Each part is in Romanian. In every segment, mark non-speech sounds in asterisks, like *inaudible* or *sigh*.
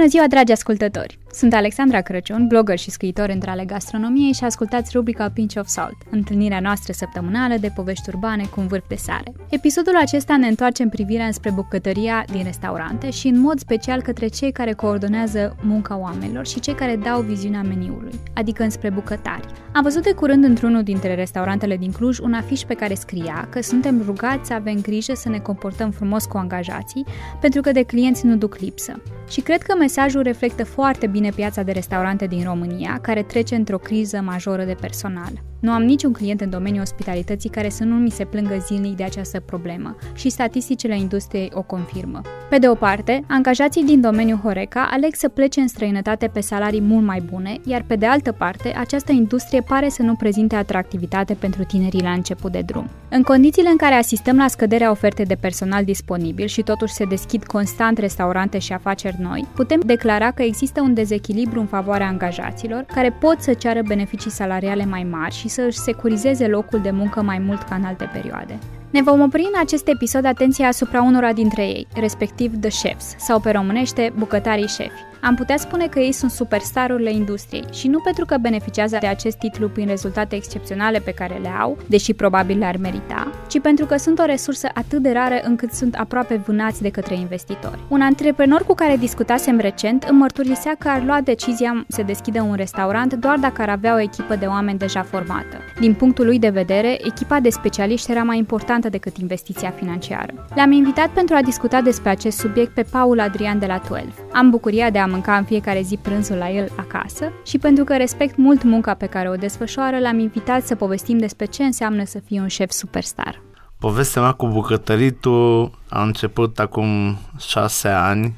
Bună ziua, dragi ascultători! Sunt Alexandra Crăciun, blogger și scriitor între ale gastronomiei și ascultați rubrica Pinch of Salt, întâlnirea noastră săptămânală de povești urbane cu un vârf de sare. Episodul acesta ne întoarce în privirea înspre bucătăria din restaurante și în mod special către cei care coordonează munca oamenilor și cei care dau viziunea meniului, adică înspre bucătari. Am văzut de curând într-unul dintre restaurantele din Cluj un afiș pe care scria că suntem rugați să avem grijă să ne comportăm frumos cu angajații, pentru că de clienți nu duc lipsă. Și cred că mesajul reflectă foarte bine piața de restaurante din România, care trece într-o criză majoră de personal. Nu am niciun client în domeniul ospitalității care să nu mi se plângă zilnic de această problemă și statisticile industriei o confirmă. Pe de o parte, angajații din domeniul Horeca aleg să plece în străinătate pe salarii mult mai bune, iar pe de altă parte, această industrie pare să nu prezinte atractivitate pentru tinerii la început de drum. În condițiile în care asistăm la scăderea ofertei de personal disponibil și totuși se deschid constant restaurante și afaceri noi, putem declara că există un dezechilibru în favoarea angajaților, care pot să ceară beneficii salariale mai mari și să își securizeze locul de muncă mai mult ca în alte perioade. Ne vom opri în acest episod atenția asupra unora dintre ei, respectiv The Chefs, sau pe românește bucătarii șefi. Am putea spune că ei sunt superstarurile industriei și nu pentru că beneficiază de acest titlu prin rezultate excepționale pe care le au, deși probabil le-ar merita, ci pentru că sunt o resursă atât de rară încât sunt aproape vânați de către investitori. Un antreprenor cu care discutasem recent îmi mărturisea că ar lua decizia să deschidă un restaurant doar dacă ar avea o echipă de oameni deja formată. Din punctul lui de vedere, echipa de specialiști era mai importantă decât investiția financiară. L-am invitat pentru a discuta despre acest subiect pe Paul Adrian de la 12. Am bucuria de a mânca în fiecare zi prânzul la el acasă și pentru că respect mult munca pe care o desfășoară, l-am invitat să povestim despre ce înseamnă să fii un șef superstar. Povestea mea cu bucătăritul a început acum șase ani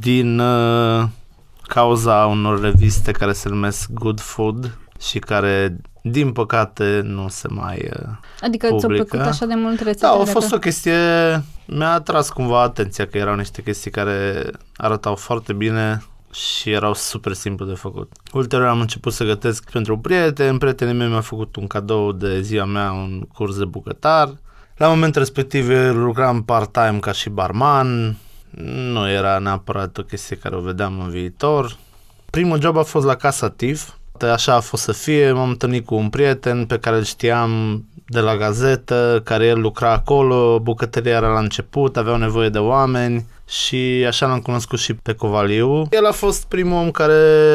din uh, cauza unor reviste care se numesc Good Food și care din păcate nu se mai uh, Adică ți-au plăcut așa de mult rețetele? Da, a fost o chestie, mi-a atras cumva atenția că erau niște chestii care arătau foarte bine și erau super simplu de făcut. Ulterior am început să gătesc pentru un prieten, prietenul meu mi-a făcut un cadou de ziua mea, un curs de bucătar. La momentul respectiv lucram part-time ca și barman, nu era neapărat o chestie care o vedeam în viitor. Primul job a fost la Casa TIF, Așa a fost să fie, m-am întâlnit cu un prieten pe care îl știam de la gazetă, care el lucra acolo, bucătăria era la început, aveau nevoie de oameni și așa l-am cunoscut și pe Covaliu. El a fost primul om care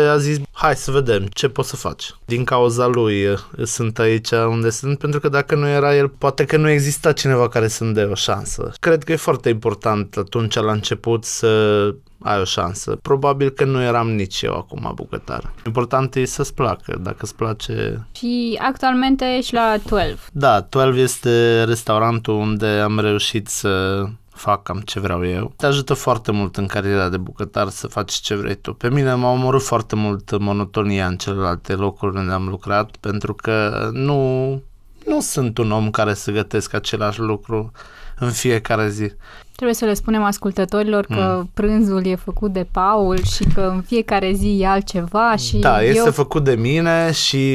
a zis, hai să vedem ce poți să faci. Din cauza lui eh, sunt aici unde sunt, pentru că dacă nu era el, poate că nu exista cineva care să-mi dea o șansă. Cred că e foarte important atunci la început să ai o șansă. Probabil că nu eram nici eu acum bucătar. Important e să-ți placă, dacă îți place. Și actualmente ești la 12. Da, 12 este restaurantul unde am reușit să fac cam ce vreau eu. Te ajută foarte mult în cariera de bucătar să faci ce vrei tu. Pe mine m-a omorât foarte mult monotonia în celelalte locuri unde am lucrat pentru că nu, nu sunt un om care să gătesc același lucru în fiecare zi. Trebuie să le spunem ascultătorilor că mm. prânzul e făcut de Paul și că în fiecare zi e altceva și Da, eu... este făcut de mine și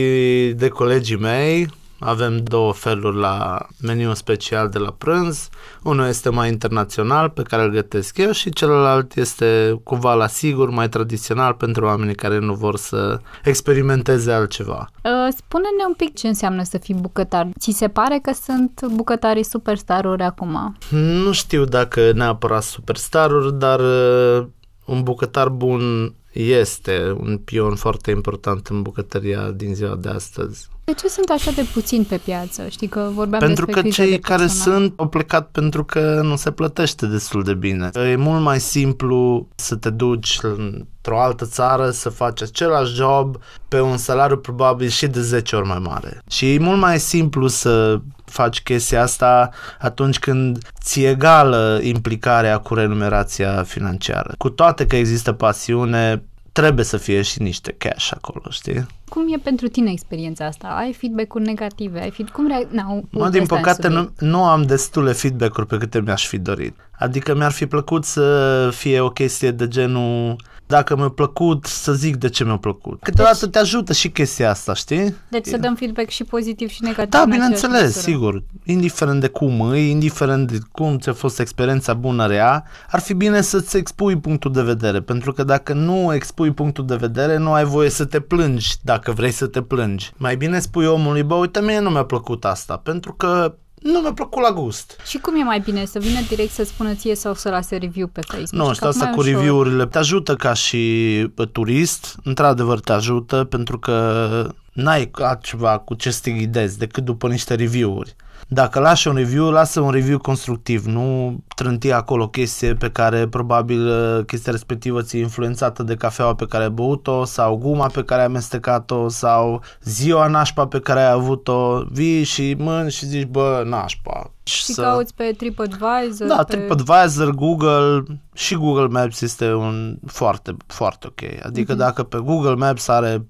de colegii mei avem două feluri la meniu special de la prânz. Unul este mai internațional, pe care îl gătesc eu, și celălalt este cumva la sigur, mai tradițional pentru oamenii care nu vor să experimenteze altceva. Uh, spune-ne un pic ce înseamnă să fii bucătar. Ți se pare că sunt bucătarii superstaruri acum? Nu știu dacă neapărat superstaruri, dar uh, un bucătar bun este un pion foarte important în bucătăria din ziua de astăzi. De ce sunt așa de puțini pe piață? Știi că vorbeam Pentru că cei de care sunt au plecat pentru că nu se plătește destul de bine. E mult mai simplu să te duci într-o altă țară să faci același job pe un salariu probabil și de 10 ori mai mare. Și e mult mai simplu să faci chestia asta atunci când ți egală implicarea cu renumerația financiară. Cu toate că există pasiune, trebuie să fie și niște cash acolo, știi? Cum e pentru tine experiența asta? Ai feedback-uri negative? Ai feed... Cum rea... no, mă, din păcate nu, nu am destule feedback-uri pe câte mi-aș fi dorit. Adică mi-ar fi plăcut să fie o chestie de genul dacă mi-a plăcut, să zic de ce mi-a plăcut. Câteodată deci, te ajută și chestia asta, știi? Deci să dăm feedback și pozitiv și negativ. Da, bineînțeles, sigur. Indiferent de cum îi, indiferent de cum ți-a fost experiența bună rea, ar fi bine să-ți expui punctul de vedere, pentru că dacă nu expui punctul de vedere, nu ai voie să te plângi dacă vrei să te plângi. Mai bine spui omului, bă, uite, mie nu mi-a plăcut asta, pentru că nu mi-a plăcut la gust. Și cum e mai bine? Să vină direct să spună ție sau să lase review pe Facebook? Nu, știu, asta cu review-urile te ajută ca și turist, într-adevăr te ajută pentru că n-ai altceva cu ce să te ghidezi decât după niște review-uri. Dacă lași un review, lasă un review constructiv, nu trânti acolo chestie pe care probabil uh, chestia respectivă ți-e influențată de cafeaua pe care ai băut-o sau guma pe care ai amestecat-o sau ziua nașpa pe care ai avut-o, vii și mâni și zici, bă, nașpa, și să... cauți pe TripAdvisor. Da, pe... TripAdvisor, Google și Google Maps este un foarte, foarte ok. Adică mm-hmm. dacă pe Google Maps are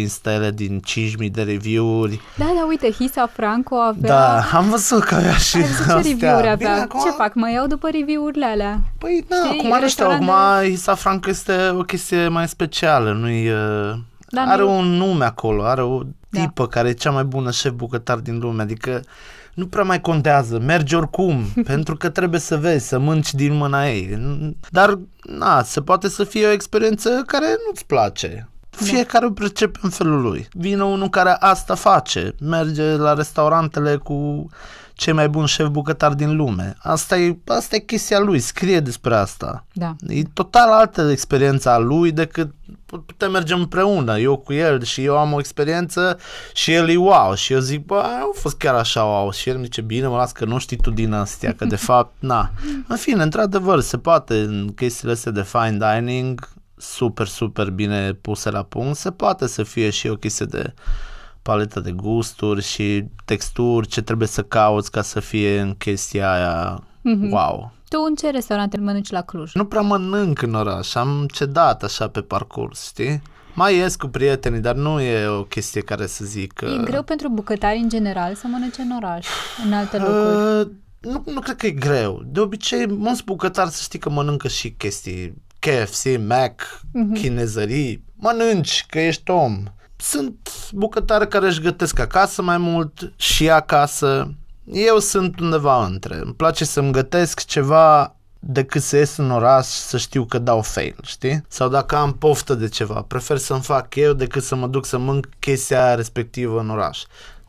4,5 stele din 5.000 de review-uri. Da, da, uite, Hisa Franco avea... Da, am văzut că avea și Ai ce review-uri avea? Bine, acum... Ce fac? Mă iau după review-urile alea. Păi, da, Știi, acum nu știu, acum Hisa Franco este o chestie mai specială, nu-i... Uh... Da, are nu... un nume acolo, are o da. tipă da. care e cea mai bună șef bucătar din lume, adică nu prea mai contează, mergi oricum, *laughs* pentru că trebuie să vezi, să mânci din mâna ei. Dar, na, se poate să fie o experiență care nu-ți place. Da. Fiecare o percepe în felul lui. Vine unul care asta face, merge la restaurantele cu cei mai buni șef bucătari din lume. Asta e, asta e chestia lui, scrie despre asta. Da. E total altă experiența a lui decât putem merge împreună, eu cu el și eu am o experiență și el e wow și eu zic, bă, au fost chiar așa wow și el îmi zice, bine, mă las că nu știi tu din astea, că de *laughs* fapt, na. În fine, într-adevăr, se poate în chestiile astea de fine dining, super, super bine puse la punct, se poate să fie și o chestie de paletă de gusturi și texturi, ce trebuie să cauți ca să fie în chestia aia mm-hmm. wow. Tu în ce restaurante mănânci la Cluj? Nu prea mănânc în oraș, am cedat așa pe parcurs, știi? Mai ies cu prietenii, dar nu e o chestie care să zic... E uh... greu pentru bucătari în general să mănânce în oraș, în alte uh, locuri? Uh, nu, nu cred că e greu. De obicei, mulți bucătari să știi că mănâncă și chestii KFC, Mac, uh-huh. chinezării. Mănânci, că ești om. Sunt bucătari care își gătesc acasă mai mult și acasă. Eu sunt undeva între. Îmi place să-mi gătesc ceva decât să ies în oraș să știu că dau fail, știi? Sau dacă am poftă de ceva, prefer să-mi fac eu decât să mă duc să mănânc chestia respectivă în oraș.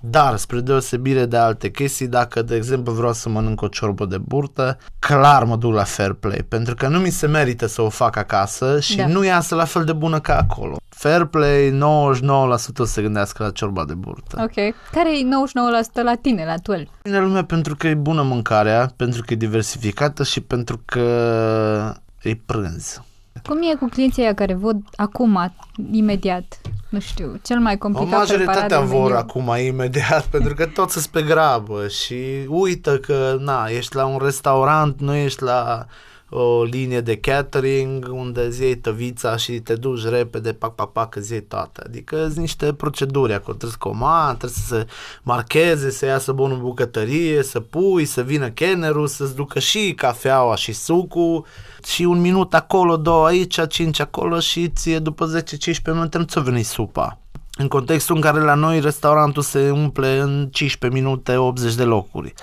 Dar, spre deosebire de alte chestii, dacă, de exemplu, vreau să mănânc o ciorbă de burtă, clar mă duc la fair play, pentru că nu mi se merită să o fac acasă și da. nu iasă la fel de bună ca acolo. Fair play, 99% se gândească la ciorba de burtă. Ok. Care e 99% la tine, la 12? Bine lumea pentru că e bună mâncarea, pentru că e diversificată și pentru că e prânz. Cum e cu clienții care văd acum, imediat, nu știu, cel mai complicat O majoritatea vor acum imediat, *laughs* pentru că toți sunt pe grabă și uită că, na, ești la un restaurant, nu ești la o linie de catering unde îți iei tăvița și te duci repede, pac, pac, pac, îți iei toate. Adică sunt niște proceduri acolo. Trebuie să comand, trebuie să se marcheze, să iasă bunul bucătărie, să pui, să vină kennerul, să-ți ducă și cafeaua și sucul și un minut acolo, două aici, cinci acolo și ție după 10-15 minute nu ți-o veni supa. În contextul în care la noi restaurantul se umple în 15 minute 80 de locuri.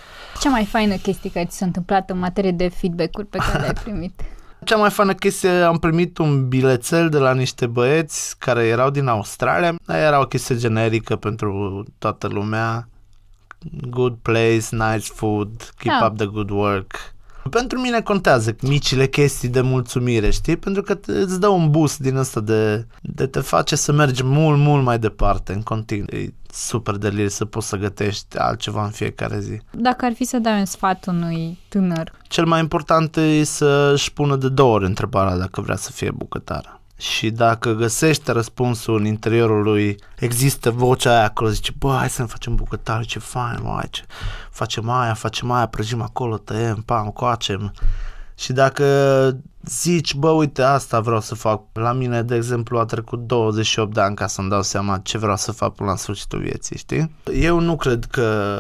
Cea mai faină chestie care ți s-a întâmplat în materie de feedback-uri pe care le-ai *laughs* primit? Cea mai faină chestie, am primit un bilețel de la niște băieți care erau din Australia. Era o chestie generică pentru toată lumea. Good place, nice food, keep yeah. up the good work. Pentru mine contează micile chestii de mulțumire, știi? Pentru că îți dă un boost din ăsta de, de te face să mergi mult, mult mai departe în continuu. E super delir să poți să gătești altceva în fiecare zi. Dacă ar fi să dai un sfat unui tânăr? Cel mai important e să-și pună de două ori întrebarea dacă vrea să fie bucătară și dacă găsește răspunsul în interiorul lui, există vocea aia acolo, zice, bă, hai să ne facem bucătare, ce fain, mă, ce facem aia, facem aia, prăjim acolo, tăiem, pam, coacem. Și dacă zici, bă, uite, asta vreau să fac. La mine, de exemplu, a trecut 28 de ani ca să-mi dau seama ce vreau să fac până la sfârșitul vieții, știi? Eu nu cred că,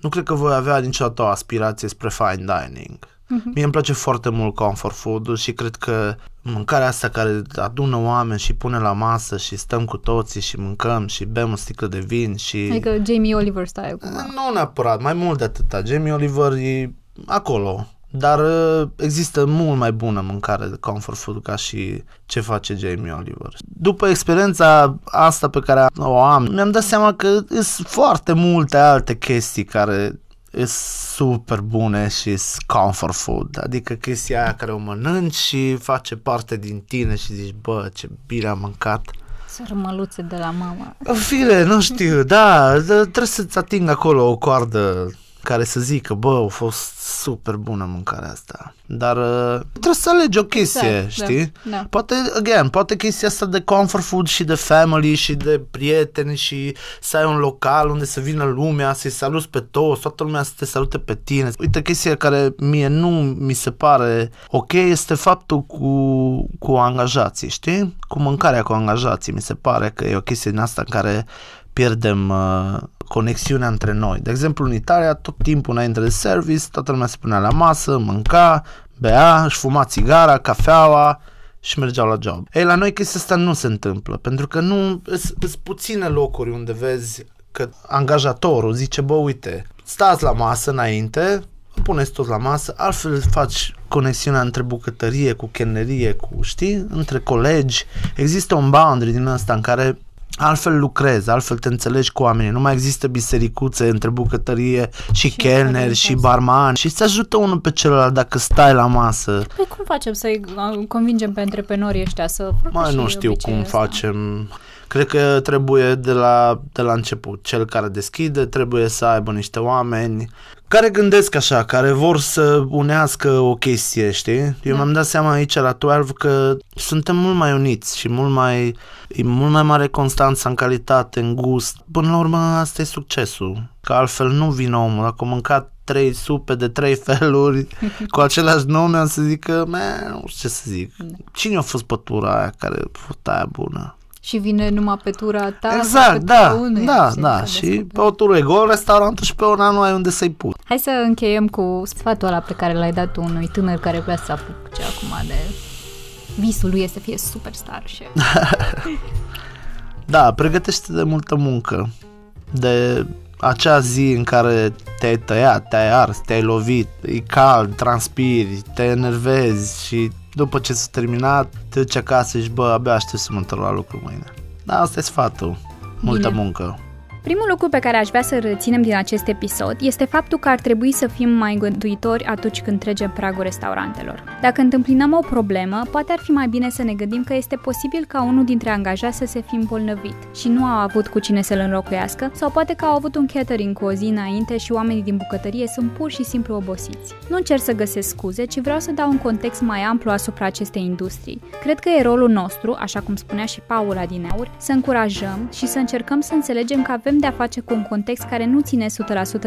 nu cred că voi avea niciodată o aspirație spre fine dining Uh-huh. Mie îmi place foarte mult comfort food și cred că mâncarea asta care adună oameni și pune la masă și stăm cu toții și mâncăm și bem o sticlă de vin și... Adică Jamie Oliver style. Cumva. Nu neapărat, mai mult de atâta. Jamie Oliver e acolo. Dar uh, există mult mai bună mâncare de comfort food ca și ce face Jamie Oliver. După experiența asta pe care o am, mi-am dat seama că sunt foarte multe alte chestii care sunt super bune și sunt comfort food. Adică chestia aia care o mănânci și face parte din tine și zici, bă, ce bine am mâncat. Sărmăluțe de la mama. În fine, nu știu, da, trebuie să-ți ating acolo o coardă care să zică, bă, a fost super bună mâncarea asta. Dar uh, trebuie să alegi o chestie, exact, știi? Da, da. Poate, again, poate chestia asta de comfort food și de family și de prieteni și să ai un local unde să vină lumea, să-i saluți pe toți, toată lumea să te salute pe tine. Uite, chestia care mie nu mi se pare ok este faptul cu, cu angajații, știi? Cu mâncarea cu angajații. Mi se pare că e o chestie din asta în care pierdem uh, conexiunea între noi. De exemplu, în Italia, tot timpul înainte de service, toată lumea se punea la masă, mânca, bea, își fuma țigara, cafeaua și mergeau la job. Ei, la noi chestia asta nu se întâmplă, pentru că nu sunt puține locuri unde vezi că angajatorul zice, bă, uite, stați la masă înainte, puneți toți la masă, altfel faci conexiunea între bucătărie cu chenerie, cu, știi, între colegi. Există un boundary din ăsta în care altfel lucrezi, altfel te înțelegi cu oamenii. Nu mai există bisericuțe între bucătărie și, și chelner și barman și se ajută unul pe celălalt dacă stai la masă. Păi cum facem să-i convingem pe antreprenorii ăștia să facă Mai nu știu cum asta. facem. Cred că trebuie de la, de la început. Cel care deschide trebuie să aibă niște oameni care gândesc așa, care vor să unească o chestie, știi? Eu da. mi-am dat seama aici la 12 că suntem mult mai uniți și mult mai, e mult mai mare constanță în calitate, în gust. Până la urmă, asta e succesul. Că altfel nu vine omul. Dacă a mâncat trei supe de trei *laughs* feluri cu același nume, am să zic că, nu știu ce să zic. Da. Cine a fost pătura aia care a fost aia bună? Și vine numai pe tura ta? Exact, da, unui, da, da. Și pe o tură e gol restaurantul și pe una nu ai unde să-i pui. Hai să încheiem cu sfatul ăla pe care l-ai dat unui tânăr care vrea să apuce acum de visul lui e să fie superstar și... *laughs* da, pregătește de multă muncă, de acea zi în care te-ai tăiat, te-ai ars, te-ai lovit, e cald, transpiri, te enervezi și după ce s-a terminat, te duci acasă și bă, abia aștept să mă întorc la lucru mâine. Da, asta e sfatul. Multă Bine. muncă. Primul lucru pe care aș vrea să reținem din acest episod este faptul că ar trebui să fim mai gânduitori atunci când trecem pragul restaurantelor. Dacă întâmpinăm o problemă, poate ar fi mai bine să ne gândim că este posibil ca unul dintre angajați să se fi îmbolnăvit și nu au avut cu cine să-l înlocuiască, sau poate că au avut un catering cu o zi înainte și oamenii din bucătărie sunt pur și simplu obosiți. Nu încerc să găsesc scuze, ci vreau să dau un context mai amplu asupra acestei industrii. Cred că e rolul nostru, așa cum spunea și Paula din Aur, să încurajăm și să încercăm să înțelegem că avem de-a face cu un context care nu ține 100%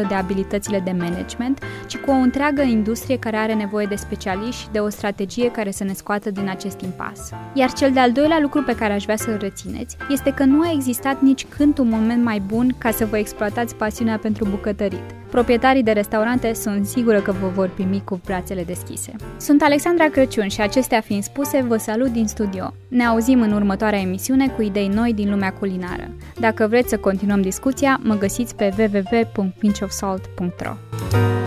de abilitățile de management, ci cu o întreagă industrie care are nevoie de specialiști și de o strategie care să ne scoată din acest impas. Iar cel de-al doilea lucru pe care aș vrea să-l rețineți este că nu a existat nici când un moment mai bun ca să vă exploatați pasiunea pentru bucătărit. Proprietarii de restaurante sunt sigură că vă vor primi cu brațele deschise. Sunt Alexandra Crăciun și acestea fiind spuse, vă salut din studio. Ne auzim în următoarea emisiune cu idei noi din lumea culinară. Dacă vreți să continuăm discuția, mă găsiți pe www.pinchofsalt.ro.